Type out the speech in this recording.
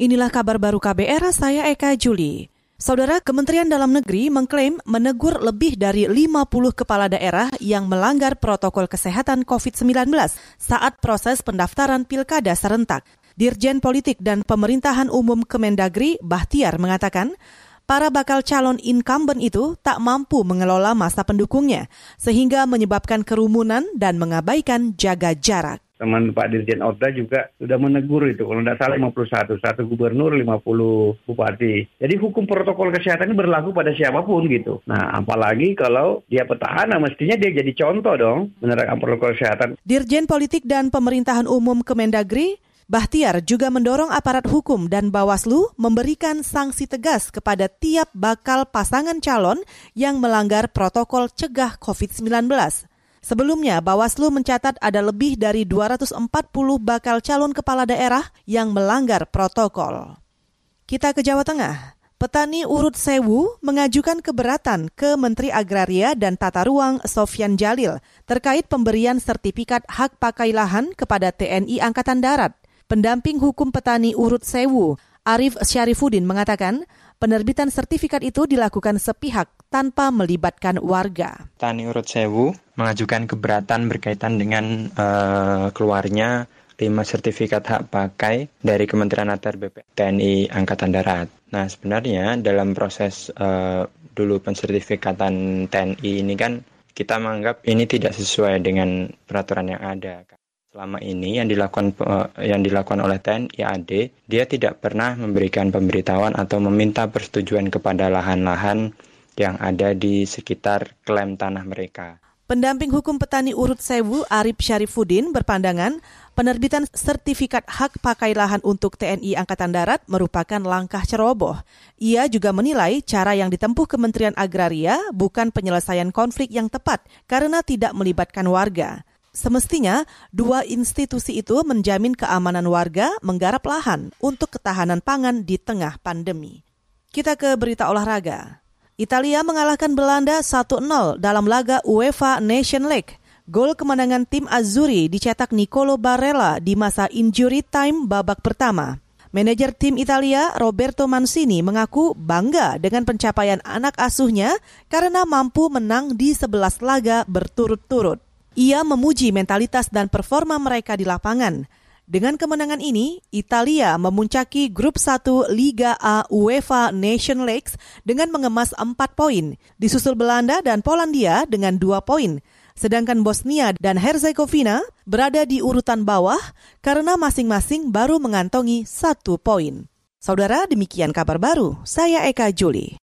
Inilah kabar baru KBR, saya Eka Juli. Saudara Kementerian Dalam Negeri mengklaim menegur lebih dari 50 kepala daerah yang melanggar protokol kesehatan COVID-19 saat proses pendaftaran pilkada serentak. Dirjen Politik dan Pemerintahan Umum Kemendagri Bahtiar mengatakan, para bakal calon incumbent itu tak mampu mengelola masa pendukungnya, sehingga menyebabkan kerumunan dan mengabaikan jaga jarak teman Pak Dirjen Oda juga sudah menegur itu kalau tidak salah 51 satu gubernur 50 bupati. Jadi hukum protokol kesehatan ini berlaku pada siapa pun gitu. Nah, apalagi kalau dia petahana mestinya dia jadi contoh dong menerapkan protokol kesehatan. Dirjen Politik dan Pemerintahan Umum Kemendagri Bahtiar juga mendorong aparat hukum dan Bawaslu memberikan sanksi tegas kepada tiap bakal pasangan calon yang melanggar protokol cegah COVID-19. Sebelumnya, Bawaslu mencatat ada lebih dari 240 bakal calon kepala daerah yang melanggar protokol. Kita ke Jawa Tengah. Petani urut sewu mengajukan keberatan ke Menteri Agraria dan Tata Ruang Sofyan Jalil terkait pemberian sertifikat hak pakai lahan kepada TNI Angkatan Darat. Pendamping hukum petani urut sewu, Arif Syarifuddin mengatakan, Penerbitan sertifikat itu dilakukan sepihak tanpa melibatkan warga. Tani Urut Sewu mengajukan keberatan berkaitan dengan uh, keluarnya lima sertifikat hak pakai dari Kementerian Atar BP TNI Angkatan Darat. Nah sebenarnya dalam proses uh, dulu pensertifikatan TNI ini kan kita menganggap ini tidak sesuai dengan peraturan yang ada. Selama ini yang dilakukan eh, yang dilakukan oleh TNI AD, dia tidak pernah memberikan pemberitahuan atau meminta persetujuan kepada lahan-lahan yang ada di sekitar klaim tanah mereka. Pendamping hukum petani urut sewu Arif Syarifuddin berpandangan penerbitan sertifikat hak pakai lahan untuk TNI Angkatan Darat merupakan langkah ceroboh. Ia juga menilai cara yang ditempuh Kementerian Agraria bukan penyelesaian konflik yang tepat karena tidak melibatkan warga. Semestinya, dua institusi itu menjamin keamanan warga menggarap lahan untuk ketahanan pangan di tengah pandemi. Kita ke berita olahraga. Italia mengalahkan Belanda 1-0 dalam laga UEFA Nation League. Gol kemenangan tim Azzurri dicetak Nicolo Barella di masa injury time babak pertama. Manajer tim Italia, Roberto Mancini, mengaku bangga dengan pencapaian anak asuhnya karena mampu menang di 11 laga berturut-turut. Ia memuji mentalitas dan performa mereka di lapangan. Dengan kemenangan ini, Italia memuncaki grup 1 Liga A UEFA Nation League dengan mengemas 4 poin, disusul Belanda dan Polandia dengan 2 poin. Sedangkan Bosnia dan Herzegovina berada di urutan bawah karena masing-masing baru mengantongi satu poin. Saudara, demikian kabar baru. Saya Eka Juli.